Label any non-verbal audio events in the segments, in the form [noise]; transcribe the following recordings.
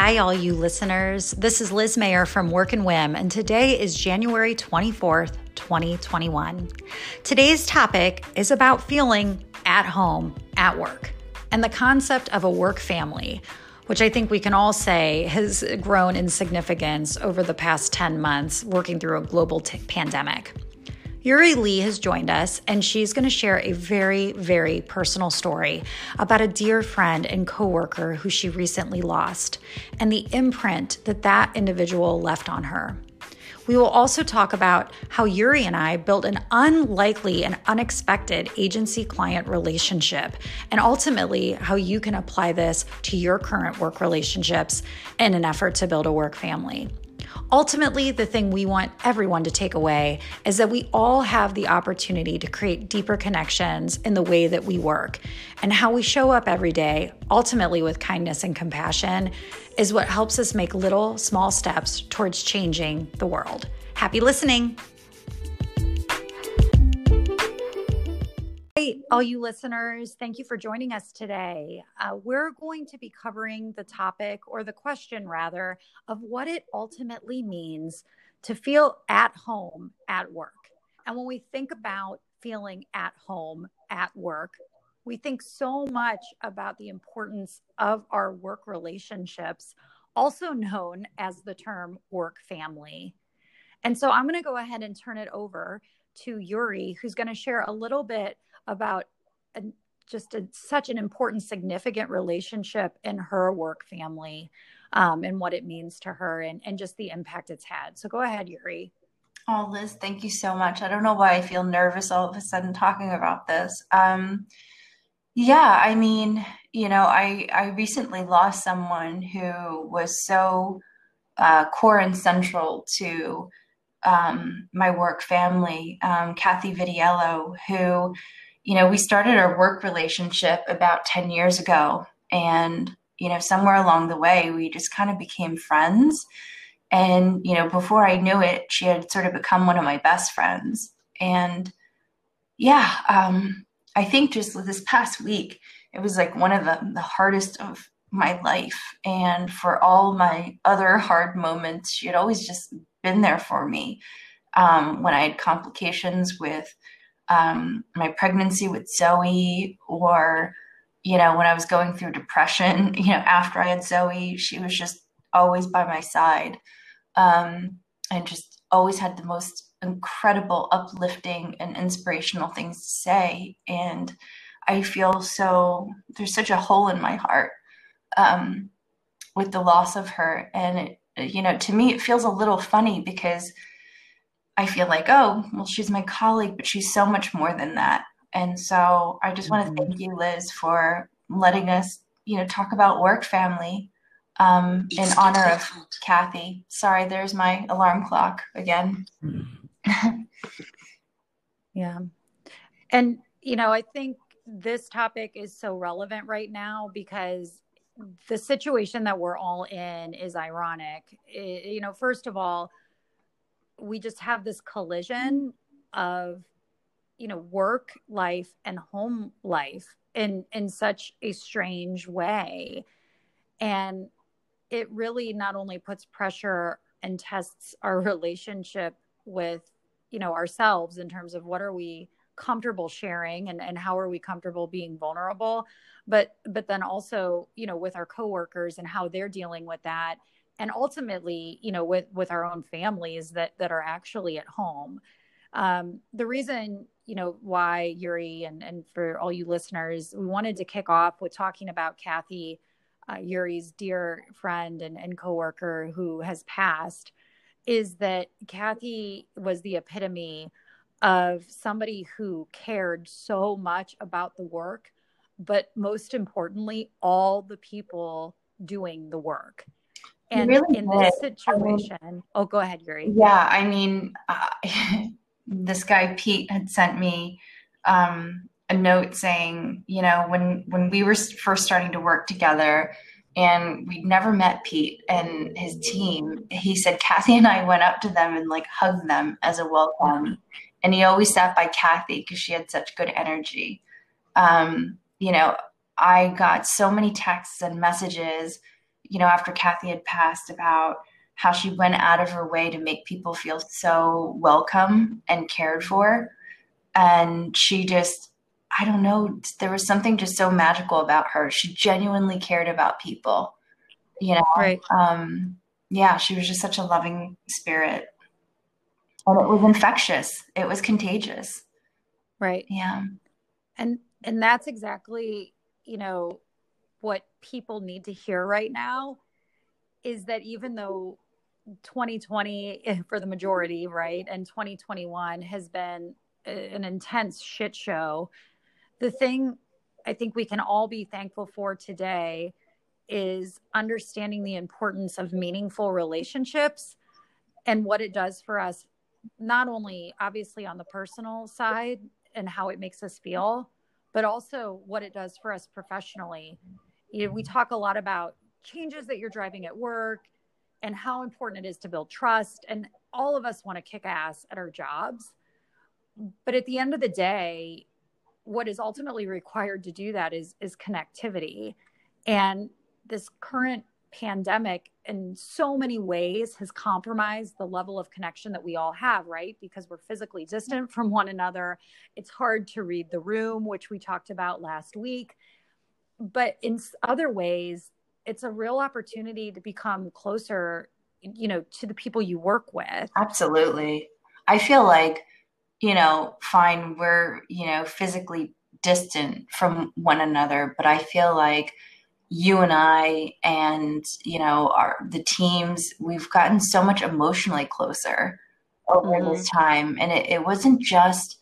Hi, all you listeners. This is Liz Mayer from Work and Whim, and today is January 24th, 2021. Today's topic is about feeling at home at work and the concept of a work family, which I think we can all say has grown in significance over the past 10 months working through a global t- pandemic. Yuri Lee has joined us, and she's going to share a very, very personal story about a dear friend and coworker who she recently lost and the imprint that that individual left on her. We will also talk about how Yuri and I built an unlikely and unexpected agency client relationship, and ultimately how you can apply this to your current work relationships in an effort to build a work family. Ultimately, the thing we want everyone to take away is that we all have the opportunity to create deeper connections in the way that we work. And how we show up every day, ultimately with kindness and compassion, is what helps us make little, small steps towards changing the world. Happy listening. All you listeners, thank you for joining us today. Uh, we're going to be covering the topic or the question, rather, of what it ultimately means to feel at home at work. And when we think about feeling at home at work, we think so much about the importance of our work relationships, also known as the term work family. And so I'm going to go ahead and turn it over to Yuri, who's going to share a little bit about a, just a, such an important, significant relationship in her work family um, and what it means to her and, and just the impact it's had. So go ahead, Yuri. Oh, Liz, thank you so much. I don't know why I feel nervous all of a sudden talking about this. Um, yeah, I mean, you know, I I recently lost someone who was so uh, core and central to um, my work family, um, Kathy Vidiello, who you know, we started our work relationship about 10 years ago. And, you know, somewhere along the way, we just kind of became friends. And, you know, before I knew it, she had sort of become one of my best friends. And yeah, um, I think just this past week, it was like one of the, the hardest of my life. And for all my other hard moments, she had always just been there for me. Um, when I had complications with um, my pregnancy with Zoe or, you know, when I was going through depression, [laughs] you know, after I had Zoe, she was just always by my side um, and just always had the most incredible, uplifting, and inspirational things to say. And I feel so, there's such a hole in my heart um, with the loss of her. And, it, you know, to me, it feels a little funny because I feel like, oh, well, she's my colleague, but she's so much more than that. And so I just want to mm-hmm. thank you, Liz, for letting us, you know, talk about work family um, in honor of Kathy. Sorry, there's my alarm clock again. [laughs] yeah. And, you know, I think this topic is so relevant right now because the situation that we're all in is ironic. It, you know, first of all, we just have this collision of you know work life and home life in in such a strange way. And it really not only puts pressure and tests our [laughs] relationship with you know ourselves in terms of what are we comfortable sharing and, and how are we comfortable being vulnerable but but then also you know with our coworkers and how they're dealing with that and ultimately you know with with our own families that that are actually at home. Um, the reason you know why yuri and and for all you listeners we wanted to kick off with talking about kathy uh, yuri's dear friend and, and coworker who has passed is that kathy was the epitome of somebody who cared so much about the work but most importantly all the people doing the work and really in did. this situation, I mean, oh, go ahead, Yuri. Yeah, I mean, uh, [laughs] this guy Pete had sent me um, a note saying, you know, when when we were first starting to work together, and we'd never met Pete and his team. He said Kathy and I went up to them and like hugged them as a welcome, and he always sat by Kathy because she had such good energy. Um, you know, I got so many texts and messages you know, after Kathy had passed, about how she went out of her way to make people feel so welcome and cared for. And she just, I don't know, there was something just so magical about her. She genuinely cared about people, you know? Right. Um, yeah, she was just such a loving spirit. And it was infectious, it was contagious. Right. Yeah. And, and that's exactly, you know, what people need to hear right now is that even though 2020 eh, for the majority, right, and 2021 has been an intense shit show, the thing I think we can all be thankful for today is understanding the importance of meaningful relationships and what it does for us, not only obviously on the personal side and how it makes us feel, but also what it does for us professionally you know, we talk a lot about changes that you're driving at work and how important it is to build trust. And all of us want to kick ass at our jobs. But at the end of the day, what is ultimately required to do that is is connectivity. And this current pandemic in so many ways has compromised the level of connection that we all have, right? Because we're physically distant from one another. It's hard to read the room, which we talked about last week but in other ways it's a real opportunity to become closer you know to the people you work with. Absolutely. I feel like you know fine we're you know physically distant from one another but i feel like you and i and you know our the teams we've gotten so much emotionally closer over mm-hmm. this time. And it, it wasn't just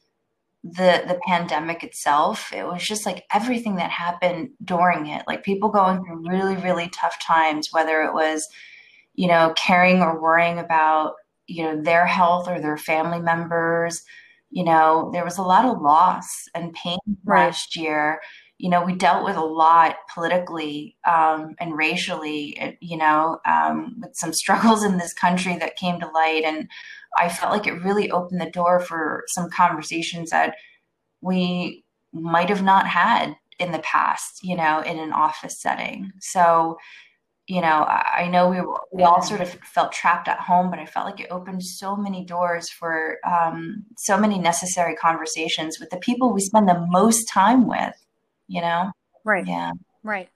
the the pandemic itself it was just like everything that happened during it. Like people going through really really tough times whether it was you know caring or worrying about you know their health or their family members. You know there was a lot of loss and pain right. last year. You know we dealt with a lot politically um, and racially you know um, with some [laughs] struggles in this country that came to light. And I felt like it really opened the door for some conversations that we might have not had in the past, you know, in an office setting. So, you know, I know we, were, we all sort of felt trapped at home, but I felt like it opened so many doors for um, so many necessary conversations with the people we spend the most time with, you know? Right. Yeah. Right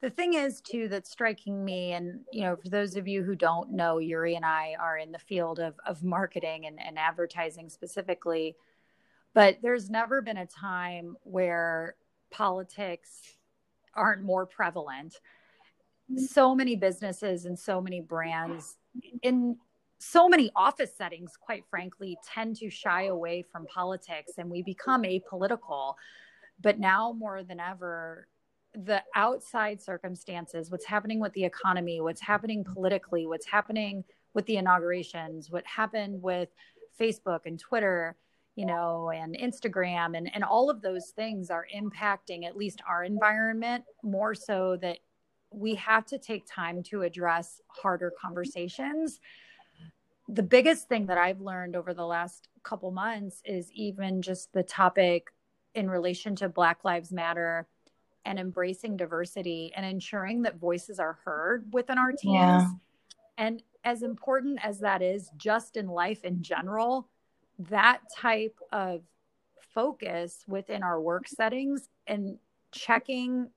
the thing is too that's striking me and you know for those of you who don't know yuri and i are in the field of, of marketing and, and advertising specifically but there's never been a time where politics aren't more prevalent. So many businesses and so many brands in so many office settings quite frankly tend to shy away from politics and we become apolitical. But now more than ever the outside circumstances, what's happening with the economy, what's happening politically, what's happening with the inaugurations, what happened with Facebook and Twitter, you know, and Instagram and, and all of those things are impacting at least our environment more so that we have to take time to address harder conversations. The biggest thing that I've learned over the last couple months is even just the topic in relation to Black Lives Matter and embracing diversity and ensuring that voices are heard within our teams. Yeah. And as important as that is, just in life in general, that type of focus within our work settings and checking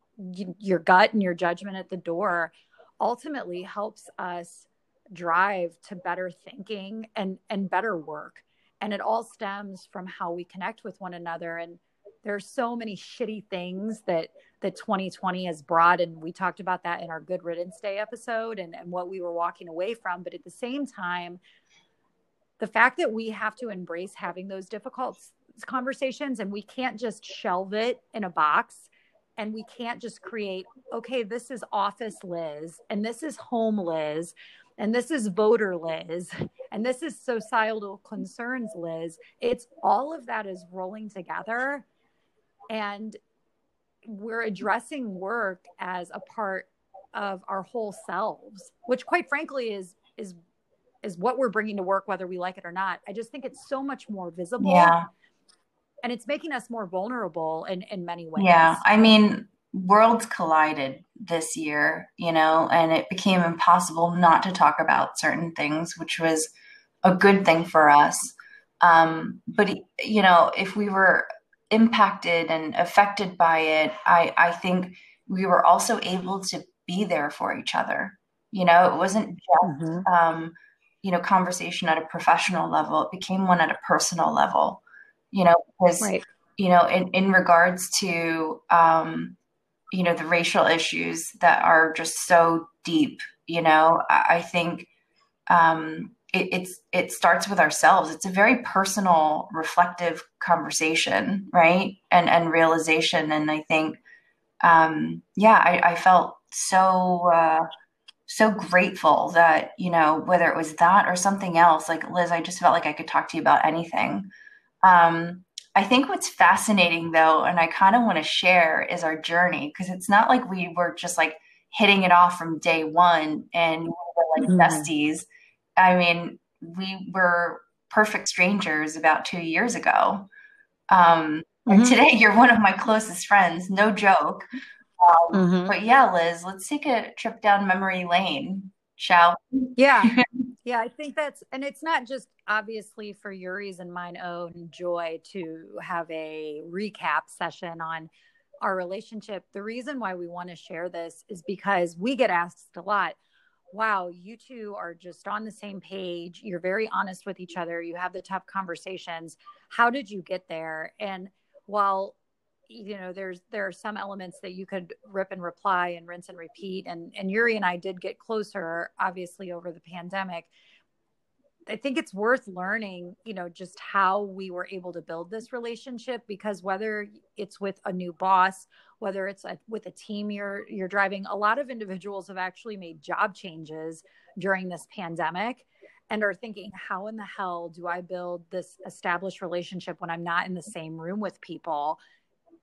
your gut and your judgment at the door ultimately helps us drive to better thinking and and better work and it all stems from how we connect with one another and there's so many shitty things that that 2020 has brought and we talked about that in our good riddance day episode and, and what we were walking away from. But at the same time the fact that we have to embrace having those difficult conversations and we can't just shelve it in a box and we can't just create okay this is office liz and this is home liz and this is voter liz and this is societal concerns liz. It's all of that is rolling together. And we're addressing work as a part of our whole selves which quite frankly is is is what we're bringing to work whether we like it or not. I just think it's so much more visible. Yeah. And it's making us more vulnerable in in many ways. Yeah. I mean worlds collided this year, you know, and it became impossible not to talk about certain things, which was a good thing for us. Um, but you know, if we were impacted and affected by it, I, I think we were also able to be there for each other. You know, it wasn't just mm-hmm. um, you know conversation at a professional level; it became one at a personal level. You know, because right. you know, in in regards to um, you know the racial issues that are just so deep. You know, I, I think um, it, it's it starts with ourselves. It's a very personal, reflective conversation, right? And and realization. And I think, um, yeah, I, I felt so uh, so grateful that you know whether it was that or something else. Like Liz, I just felt like I could talk to you about anything. Um, I think what's fascinating though, and I kind of want to share, is our journey because it's not like we were just like hitting it off from day one and we were like mm-hmm. besties I mean, we were perfect strangers about two years ago. Um, mm-hmm. And today you're one of my closest friends, no joke. Um, mm-hmm. But yeah, Liz, let's take a trip down memory lane, shall we? Yeah. [laughs] yeah, I think that's, and it's not just obviously for Yuri's and mine own joy to have a recap session on our relationship. The reason why we want to share this is because we get asked a lot wow, you two are just on the same page. You're very honest with each other. You have the tough conversations. How did you get there? And while you know there's there are some elements that you could rip and reply and rinse and repeat and and Yuri and I did get closer obviously over the pandemic I think it's worth learning, you know, just how we were able to build this relationship because whether it's with a new boss, whether it's a, with a team you're you're driving, a lot of individuals have actually made job changes during this pandemic and are thinking, how in the hell do I build this established relationship when I'm not in the same room with people?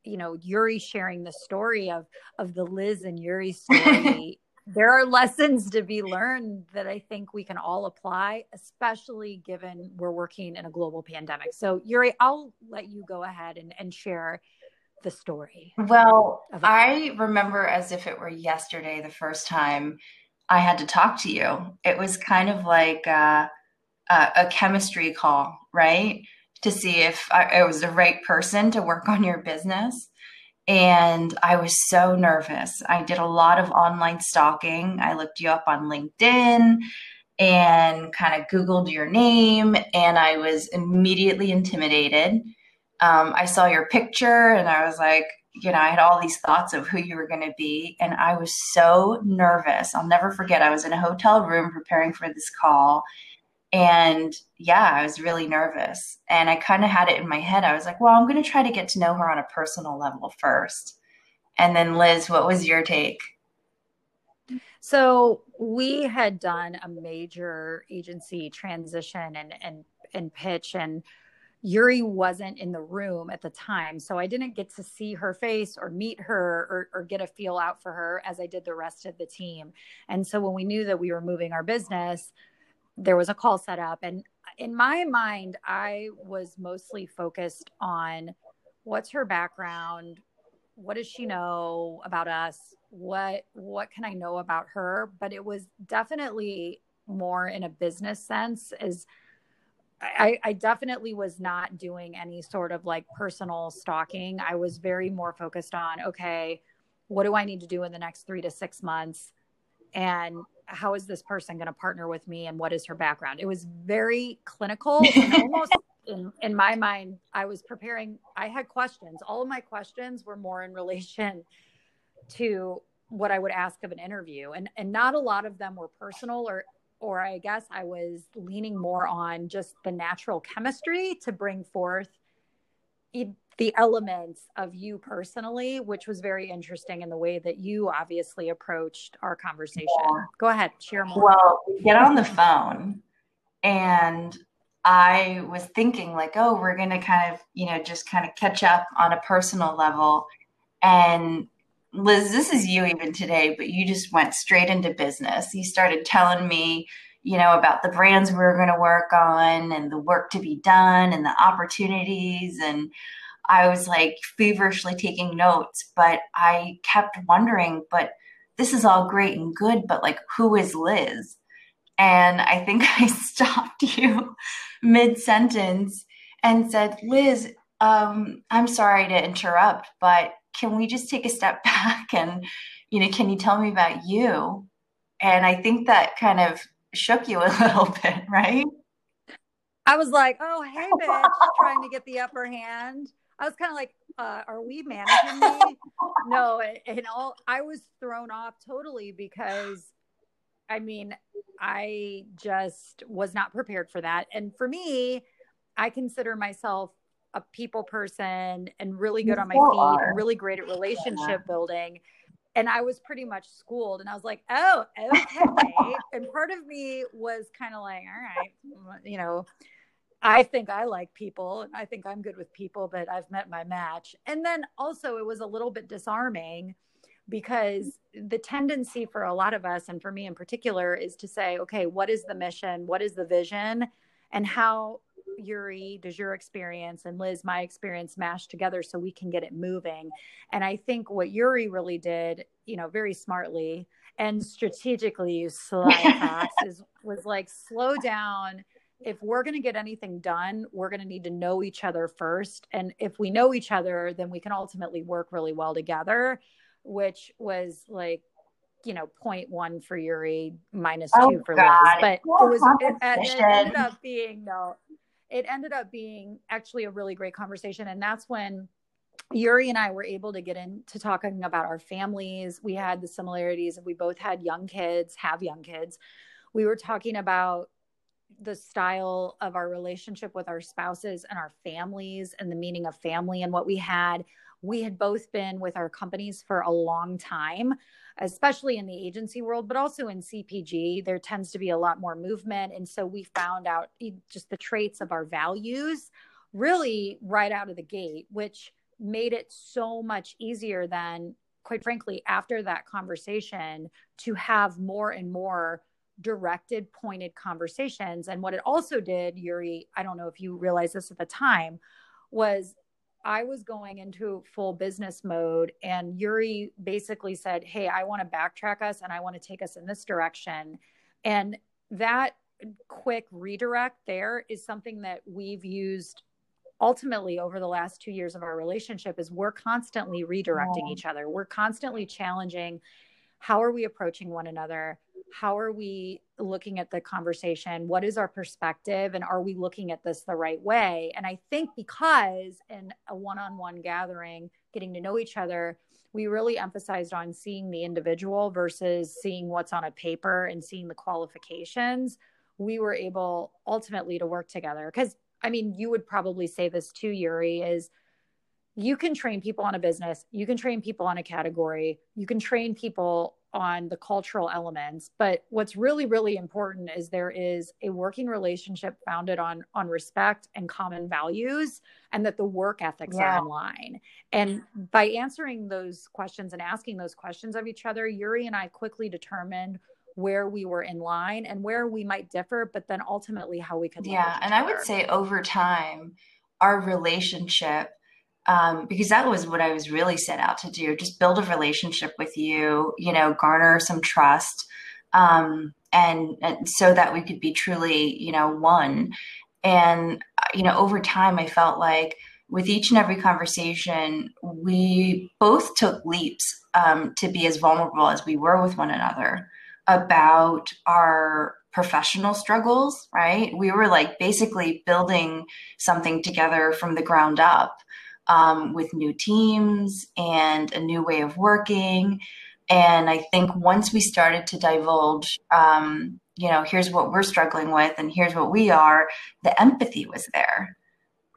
You know, Yuri sharing the story of of the Liz and Yuri story [laughs] there are lessons to be learned that I think we can all apply, especially given we're working in a global pandemic. So, Yuri, I'll let you go ahead and, and share the story. Well, I remember as if it were yesterday the first time I had to talk to you. It was kind of like a, a, a chemistry call, right? To see if I, I was the right person to work on your business and I was so nervous. I did a lot of online stalking. I looked you up on LinkedIn and kind of Googled your name, and I was immediately intimidated. Um, I saw your picture, and I was like, you know, I had all these thoughts of who you were going to be, and I was so nervous. I'll never forget. I was in a hotel room preparing for this call, and yeah, I was really nervous. And I kind of had it in my head. I was like, well, I'm going to try to get to know her on a personal level first. And then, Liz, what was your take? So we had done a major agency transition and and and pitch and Yuri wasn't in the room at the time. So I didn't get to see her face or meet her or, or, get a feel out for her as I did the rest of the team. And so when we knew that we were moving our business, there was a call set up and in my mind i was mostly focused on what's her background what does she know about us what what can i know about her but it was definitely more in a business sense as I, I definitely was not doing any sort of like personal stalking. I was very more focused on okay what do i need to do in the next three to six months? And how is this person going to partner with me and what is her background? It was very clinical and [laughs] almost in, in my mind i was preparing i had questions. All of my questions were more in relation to what i would ask of an interview. And and not a lot of them were personal or or i guess i was leaning more on just the natural chemistry to bring forth the elements of you personally, which was very interesting in the way that you obviously approached our conversation. Yeah. Go ahead, share more. Well, we get on the phone and I was thinking like, oh, we're going to kind of, you know, just kind of catch up on a personal level. And Liz, this is you even today, but you just went straight into business. You started telling me, you know, about the brands we were going to work on and the work to be done and the opportunities and I was like feverishly taking notes, but I kept wondering, but this is all great and good, but like, who is Liz? And I think [laughs] I stopped you [laughs] mid sentence and said, Liz, um, I'm sorry to interrupt, but can we just take a step [laughs] back and, you know, can you tell me about you? And I think that kind of shook you a [laughs] little bit, right? I was like, oh, hey, [laughs] bitch, trying to get the upper hand. I was kind of like, uh, are we managing me? no, and all I was thrown off totally because I mean, I just was not prepared for that. And for me, I consider myself a people person and really good on my feet and really great at relationship yeah. building. And I was pretty much schooled and I was like, oh, okay. [laughs] and part of me was kind of like, all right, you know, I think I like people and I think I'm good with people, but I've met my match. And then also, it was a little bit disarming because the tendency for a lot of us, and for me in particular, is to say, okay, what is the mission? What is the vision? And how, Yuri, does your experience and Liz, my experience mash together so we can get it moving? And I think what Yuri really did, you know, very smartly and strategically used sly [laughs] hacks is was like slow down if we're going to get anything done, we're going to need to know each other first. And if we know each other, then we can ultimately work really well together, which was like, you know, point one for Yuri, minus oh, two for God. Liz. But it was, it, it ended up being, no, it ended up being actually a really great conversation. And that's when Yuri and I were able to get into talking about our families. We had the similarities. We both had young kids, have young kids. We were talking about the style of our relationship with our spouses and our families and the meaning of family and what we had. We had both been with our companies for a long time, especially in the agency world, but also in CPG. There tends to be a lot more movement. And so we found out just the traits of our values really right out of the gate, which made it so much easier than, quite frankly, after that conversation to have more and more directed, pointed conversations. And what it also did, Yuri, I don't know if you realized this at the time, was I was going into full business mode, and Yuri basically said, Hey, I want to backtrack us and I want to take us in this direction. And that quick redirect there is something that we've used ultimately over the last two years of our relationship is we're constantly redirecting each other. We're constantly challenging how are we approaching one another how are we looking at the conversation? What is our perspective? And are we looking at this the right way? And i think because in a one-on-one gathering getting to know each other we really emphasized on seeing the individual versus seeing what's on a paper and seeing the qualifications. We were able ultimately to work together. Because i mean you would probably say this too yuri is you can train people on a business, you can train people on a category, you can train people on the cultural elements, but what's really really important is there is a working relationship founded on on respect and common values and that the work ethics yeah. are in line. And by answering those questions and asking those questions of each other, Yuri and I quickly determined where we were in line and where we might differ, but then ultimately how we could. Yeah. And I would say over time, our relationship um, because that was what I was really set out to do just build a relationship with you, you know, garner some trust, um, and, and so that we could be truly, you know, one. And, you know, over time, I felt like with each and every conversation, we both took leaps um, to be as vulnerable as we were with one another about our professional struggles, right? We were like basically building something together from the ground up um, with new teams and a new way of working. And I think once we started to divulge, um, you know, here's what we're struggling with and here's what we are, the empathy was there.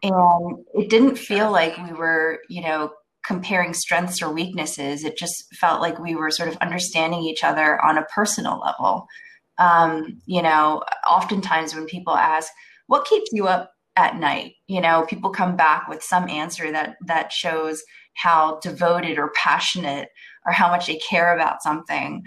And it didn't feel like we were, you know, comparing strengths or weaknesses. It just felt like we were sort of understanding each other on a personal level. Um, you know, oftentimes when people ask, what keeps you up at night. You know people come back with some answer that that shows how devoted or passionate or how much they care about something.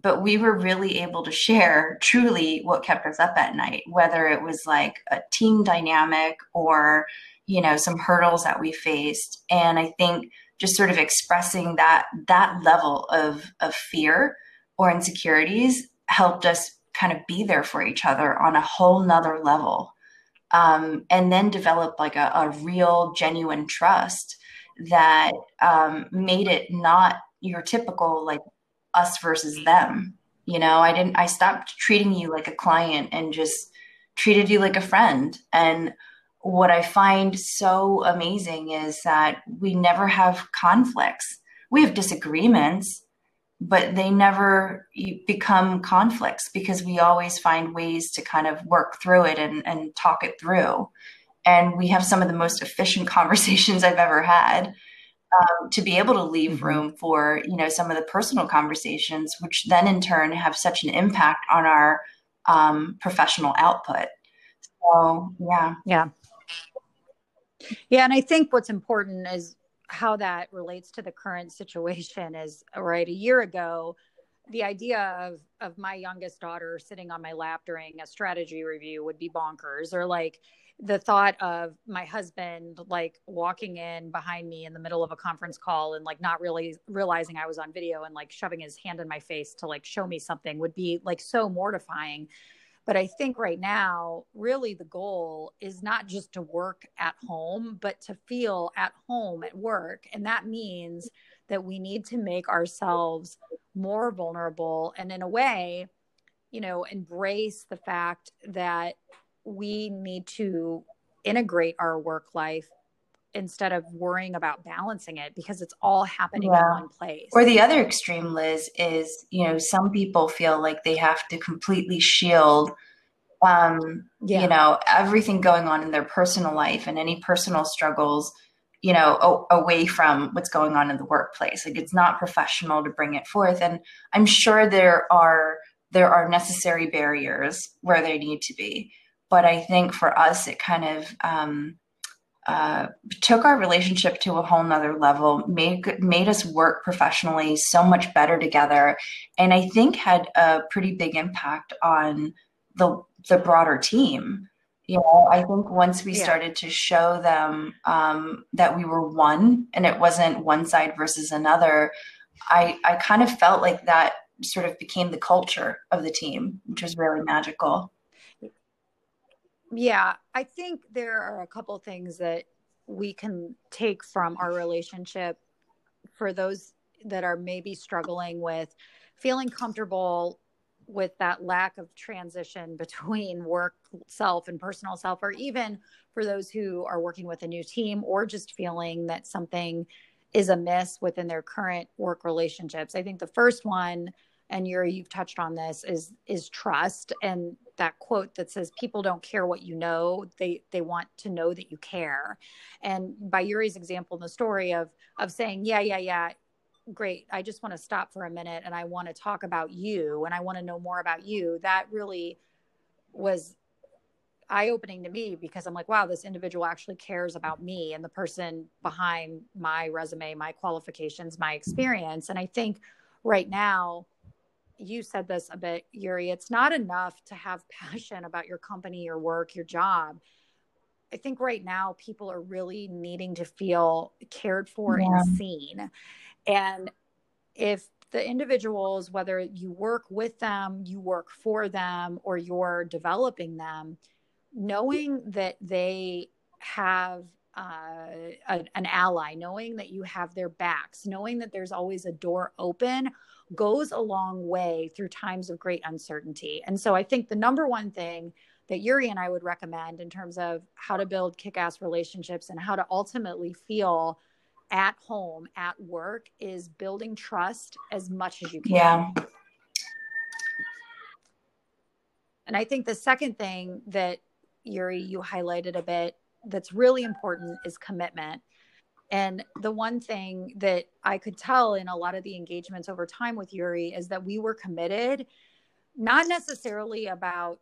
But we were really able to share truly what kept us up at night whether it was like a team dynamic or you know some hurdles that we faced. And i think just sort of expressing that that level of of fear or insecurities helped us kind of be there for each other on a whole nother level um, and then develop like a, a real genuine trust that um, made it not your typical like us versus them. You know i didn't i stopped treating you like a client and just treated you like a friend. And what i find so amazing is that we never have conflicts. We have disagreements but they never become conflicts because we always find ways to kind of work through it and, and talk it through. And we have some of the most efficient [laughs] conversations I've ever had. Um, to be able to leave mm-hmm. room for you know some of the personal conversations, which then in turn have such an impact on our um, professional output. So yeah, yeah, yeah. And I think what's important is how that relates to the current situation is right a year ago the idea of of my youngest daughter sitting on my lap during a strategy review would be bonkers or like the thought of my husband like walking in behind me in the middle of a conference call and like not really realizing I was on video and like shoving his hand in my face to like show me something would be like so mortifying but I think right now, really the goal is not just to work at home, but to feel at home at work. And that means that we need to make ourselves more vulnerable and, in a way, you know, embrace the fact that we need to integrate our work life instead of worrying about balancing it because it's all happening yeah. in one place. Or the other extreme, Liz, is you know, some people feel like they have to completely shield um yeah. you know everything going on in their personal life and any personal struggles you know o- away from what's going on in the workplace like it's not professional to bring it forth and i'm sure there are there are necessary barriers where they need to be but i think for us it kind of um, uh, took our relationship to a whole nother level, made made us work professionally so much better together, and I think had a pretty big impact on the the broader team. You know, I think once we yeah. started to show them um, that we were one and it wasn't one side versus another, I I kind of felt like that sort of became the culture of the team, which was really magical. Yeah, I think there are a couple things that we can take from our relationship for those that are maybe struggling with feeling comfortable with that lack of transition between work self and personal self or even for those who are working with a new team or just feeling that something is amiss within their current work relationships. I think the first one and Yuri, you've touched on this, is is trust. And that quote that says people don't care what you know. They they want to know that you care. And by yuri's example in the story of of saying yeah yeah yeah great. I just want to stop for a minute and i want to talk about you and i want to know more about you that really was eye opening to me because i'm like wow this individual actually cares about me and the person behind my resume my qualifications my experience. And i think right now you said this a bit, Yuri. It's not enough to have [laughs] passion about your company, your work, your job. I think right now people are really needing to feel cared for yeah. and seen. And if the individuals, whether you work with them, you work for them, or you're developing them, knowing that they have uh, a, an ally, knowing that you have their backs, knowing that there's always a door open goes a long way through times of great uncertainty. And so I think the number one thing that Yuri and I would recommend in terms of how to build kick ass relationships and how to ultimately feel at home, at work, is building trust as much as you can. Yeah. And I think the second thing that Yuri, you highlighted a bit that's really important is commitment. And the one thing that I could tell in a lot of the engagements over time with Yuri is that we were committed, not necessarily about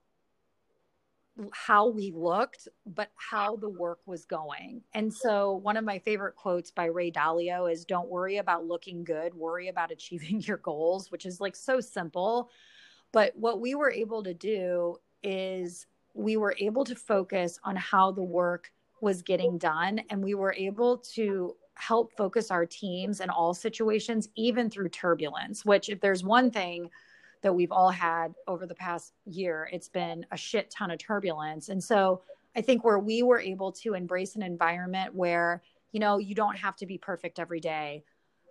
how we looked, but how the work was going. And so, one of my favorite quotes by Ray Dalio is Don't worry about looking good, worry about achieving [laughs] your goals, which is like so simple. But what we were able to do is we were able to focus on how the work was getting done and we were able to help focus our teams in all situations, even through turbulence, which, if there's one thing that we've all had over the past year, it's been a shit ton of turbulence. And so I think where we were able to embrace an environment where, you know, you don't have to be perfect every day,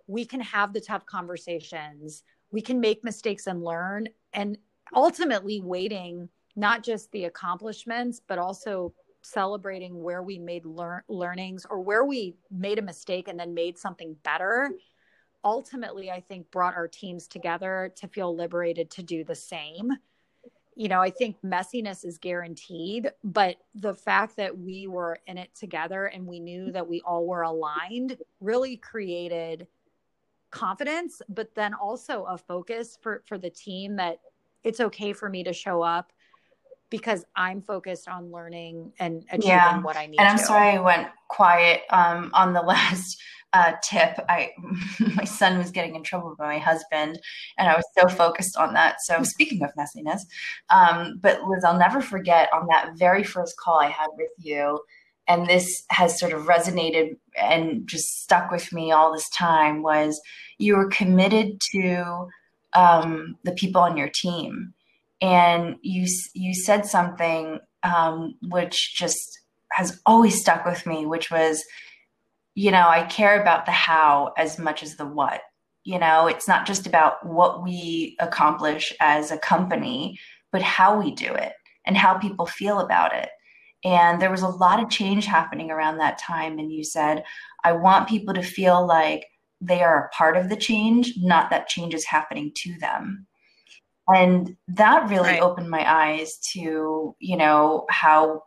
we can have the tough conversations, we can make mistakes and learn. And ultimately, waiting not just the accomplishments, but also celebrating where we made lear- learnings or where we made a mistake and then made something better ultimately i think brought our teams together to feel liberated to do the same. You know i think messiness is guaranteed but the fact that we were in it together and we knew that we all were aligned really created confidence but then also a focus for for the team that it's okay for me to show up because I'm focused on learning and achieving yeah. what I need. And I'm to. sorry I went quiet um, on the [laughs] last uh, tip. I [laughs] my son was getting in trouble with my husband, and I was so focused on that. So speaking of messiness, um, but Liz, I'll never forget on that very first call I had with you. And this has sort of resonated and just stuck with me all this time. Was you were committed to um, the people on your team and you you said something um, which just has always stuck with me, which was, you know, I care about the how as much as the what. You know, it's not just about what we accomplish as a company, but how we do it and how people feel about it. And there was a lot of change happening around that time. And you said, I want people to feel like they are a part of the change, not that change is happening to them and that really right. opened my eyes to you know how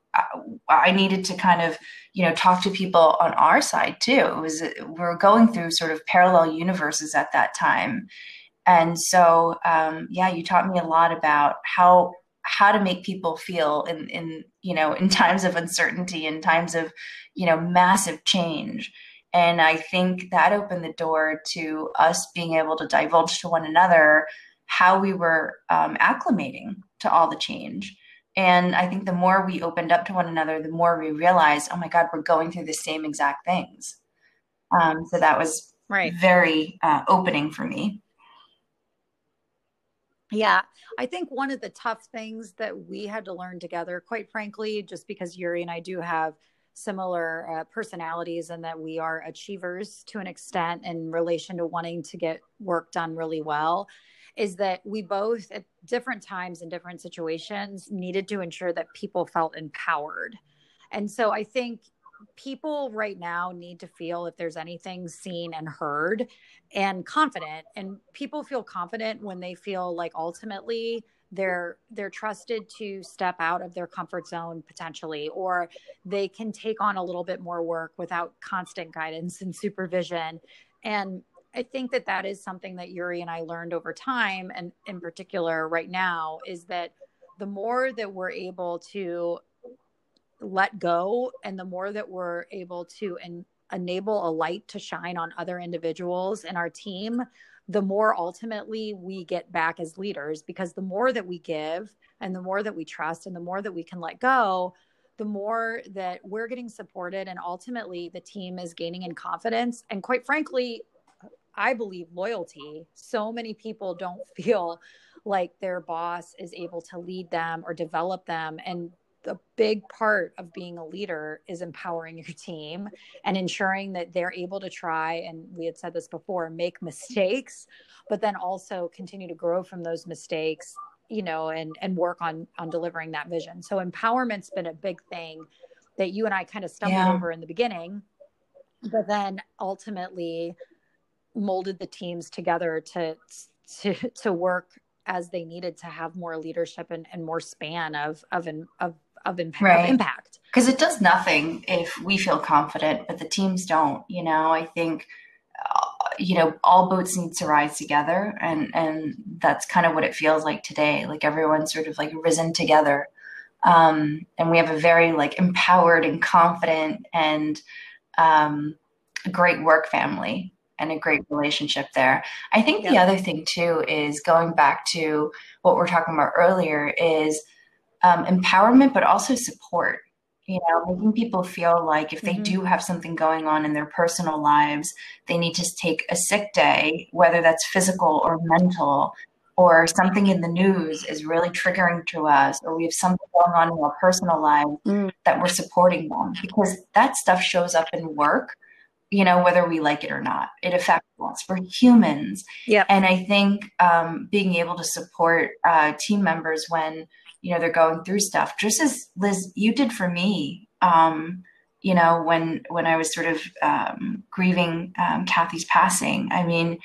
i needed to kind of you know talk to people on our side too. It was we are going through sort of parallel universes at that time. And so um, yeah you taught me a lot about how how to make people feel in in you know in times of uncertainty in times of you know massive change. And i think that opened the door to us being able to divulge to one another how we were um, acclimating to all the change. And I think the more we opened up to one another, the more we realized, oh my God, we're going through the same exact things. Um, so that was right. very uh, opening for me. Yeah, I think one of the tough things that we had to learn together, quite frankly, just because Yuri and I do have similar uh, personalities and that we are achievers to an extent in relation to wanting to get work done really well, is that we both at different times in different situations needed to ensure that people felt empowered. And so I think people right now need to feel if there's anything seen and heard and confident and people feel confident when they feel like ultimately they're they're trusted to step out of their comfort zone potentially or they can take on a little bit more work without constant guidance and supervision and I think that that is something that Yuri and I learned over time, and in particular right now, is that the more that we're able to let go and the more that we're able to en- enable a light to shine on other individuals in our team, the more ultimately we get back as leaders because the more that we give and the more that we trust and the more that we can let go, the more that we're getting supported and ultimately the team is gaining in confidence. And quite frankly, I believe loyalty. So many people don't [laughs] feel like their boss is able to lead them or develop them. And the big part of being a leader is empowering [laughs] your team and ensuring that they're able to try and we had said this before make mistakes but then also continue to grow from those mistakes you know and and work on on delivering that vision so empowerment's been a big thing that you and I kind of stumbled yeah. over in the beginning but then ultimately molded the teams together to to to work as they needed to have more leadership and, and more span of of of of, imp- right. of impact. Because it does nothing if we feel confident but the teams don't you know? I think uh, you know all boats need to rise together and and that's kind of what it feels like today. Like everyone's sort of like risen together. Um and we have a very like empowered and confident and um great work family and a great relationship there. I think the other thing too is going back to what we're talking about earlier is um, empowerment, but also support. you know, making people feel like if they mm-hmm. do have something going on in their personal lives, they need to take a sick day, whether that's physical or mental, or something in the news is really triggering to us, or we have something going on in our personal lives mm. that we're supporting them because that stuff shows up in work, you know, whether we like it or not. It affects us. We're humans. Yeah. And I think um, being able to support uh, team members when you know they're going through stuff just as liz you did for me um, you know when when i was sort of um, grieving um, kathy's passing i mean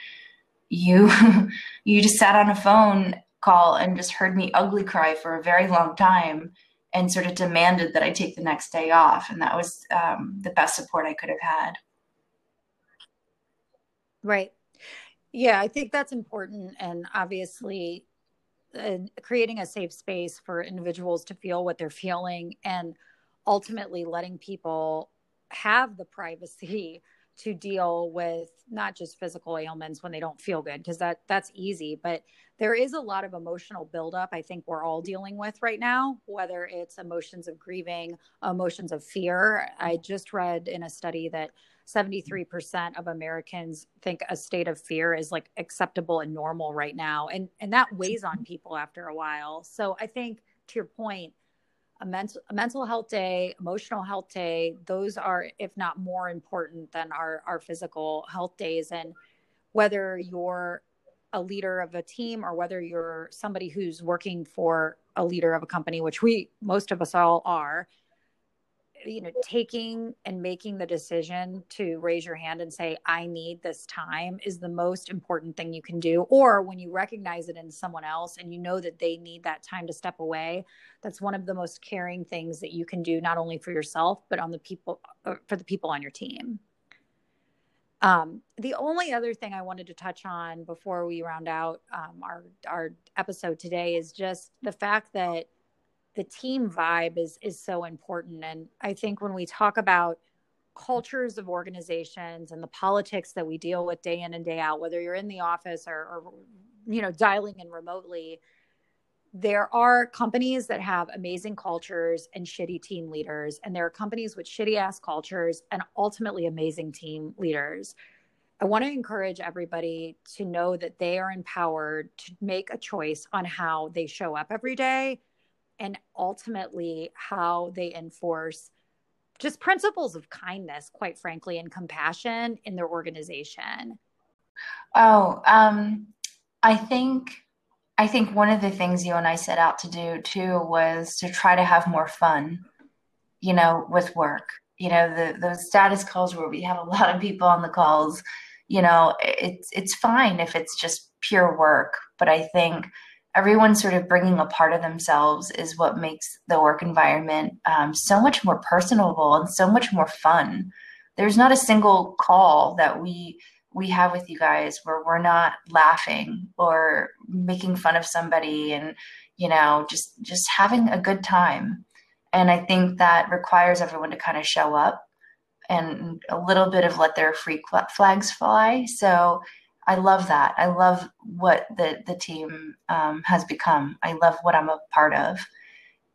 you [laughs] you just sat on a phone call and just heard me ugly cry for a very long time and sort of demanded that i take the next day off and that was um, the best support i could have had right. Yeah i think that's important and obviously uh, creating a safe space for individuals to feel what they're feeling and ultimately letting people have the privacy [laughs] to deal with not just physical ailments when they don't feel good because that that's easy but there is a lot of emotional buildup i think we're all dealing with right now whether it's emotions of grieving emotions of fear. I just read in a study that 73% of Americans think a state of fear is like acceptable and normal right now. And and that weighs on mm-hmm. people after a while. So I think to your point, a mental a mental health day, emotional health day, those are if not more important than our our physical health days and whether you're a leader of a team or whether you're somebody who's working for a leader of a company, which we most of us all are, you know taking and making the decision to raise your hand and say i need this time is the most important thing you can do. Or when you recognize it in someone else and you know that they need that time to step away that's one of the most caring things that you can do not only for yourself but on the people uh, for the people on your team. Um, the only other thing I wanted to touch on before we round out um, our our episode today is just the fact that the team vibe is is so important. And i think when we talk about cultures of organizations and the politics that we deal with day in and day out whether you're in the office or, or you know dialing in remotely there are companies that have amazing cultures and shitty team leaders. And there are companies with shitty ass cultures and ultimately amazing team leaders. I want to encourage everybody to know that they are empowered to make a choice on how they show up every day and ultimately how they enforce just principles of kindness, quite frankly, and compassion in their organization? Oh, um, I think I think one of the things you and I set out to do too was to try to have more fun, you know, with work. You know, the those status calls where we have a lot of people on the calls, you know, it's it's fine if it's just pure work, but I think everyone sort of bringing a part of themselves is what makes the work environment um, so much more personable and so much more fun. There's not a single call that we we have with you guys where we're not laughing or making fun of somebody and you know just just having a good time. And I think that requires everyone to kind of show up and a little bit of let their free flags fly. So I love that. I love what the the team um, has become. I love what I'm a part of,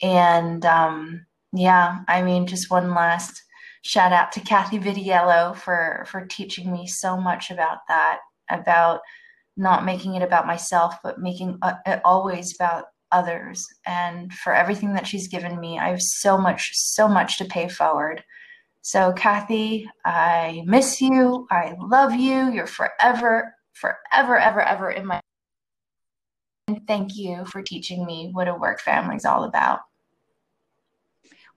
and um, yeah, I mean, just one last shout out to Kathy Vidiello for for teaching me so much about that, about not making it about myself, but making uh, it always about others, and for everything that she's given me. I have so much, so much to pay forward. So, Kathy, I miss you. I love you. You're forever forever, ever, ever in my. And thank you for teaching me what a work family is all about.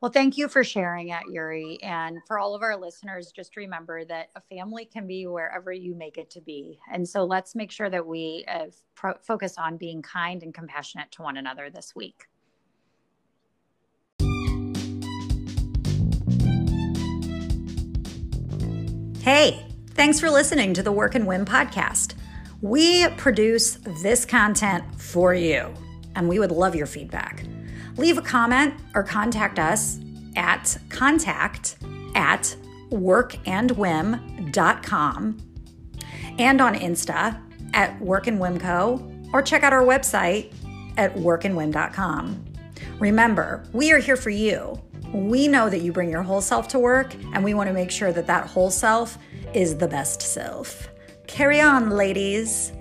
Well, thank you for sharing it, Yuri. And for all of our listeners, just remember that a family can be wherever you make it to be. And so let's make sure that we uh, pro- focus on being kind and compassionate to one another this week. Hey, thanks for listening to the Work and Win podcast. We produce this content for you, and we would love your feedback. Leave a comment or contact us at contact at workandwin.com and on Insta at workandwinco or check out our website at workandwin.com. Remember, we are here for you We know that you bring your whole self to work, and we want to make sure that that whole self is the best self. Carry on, ladies.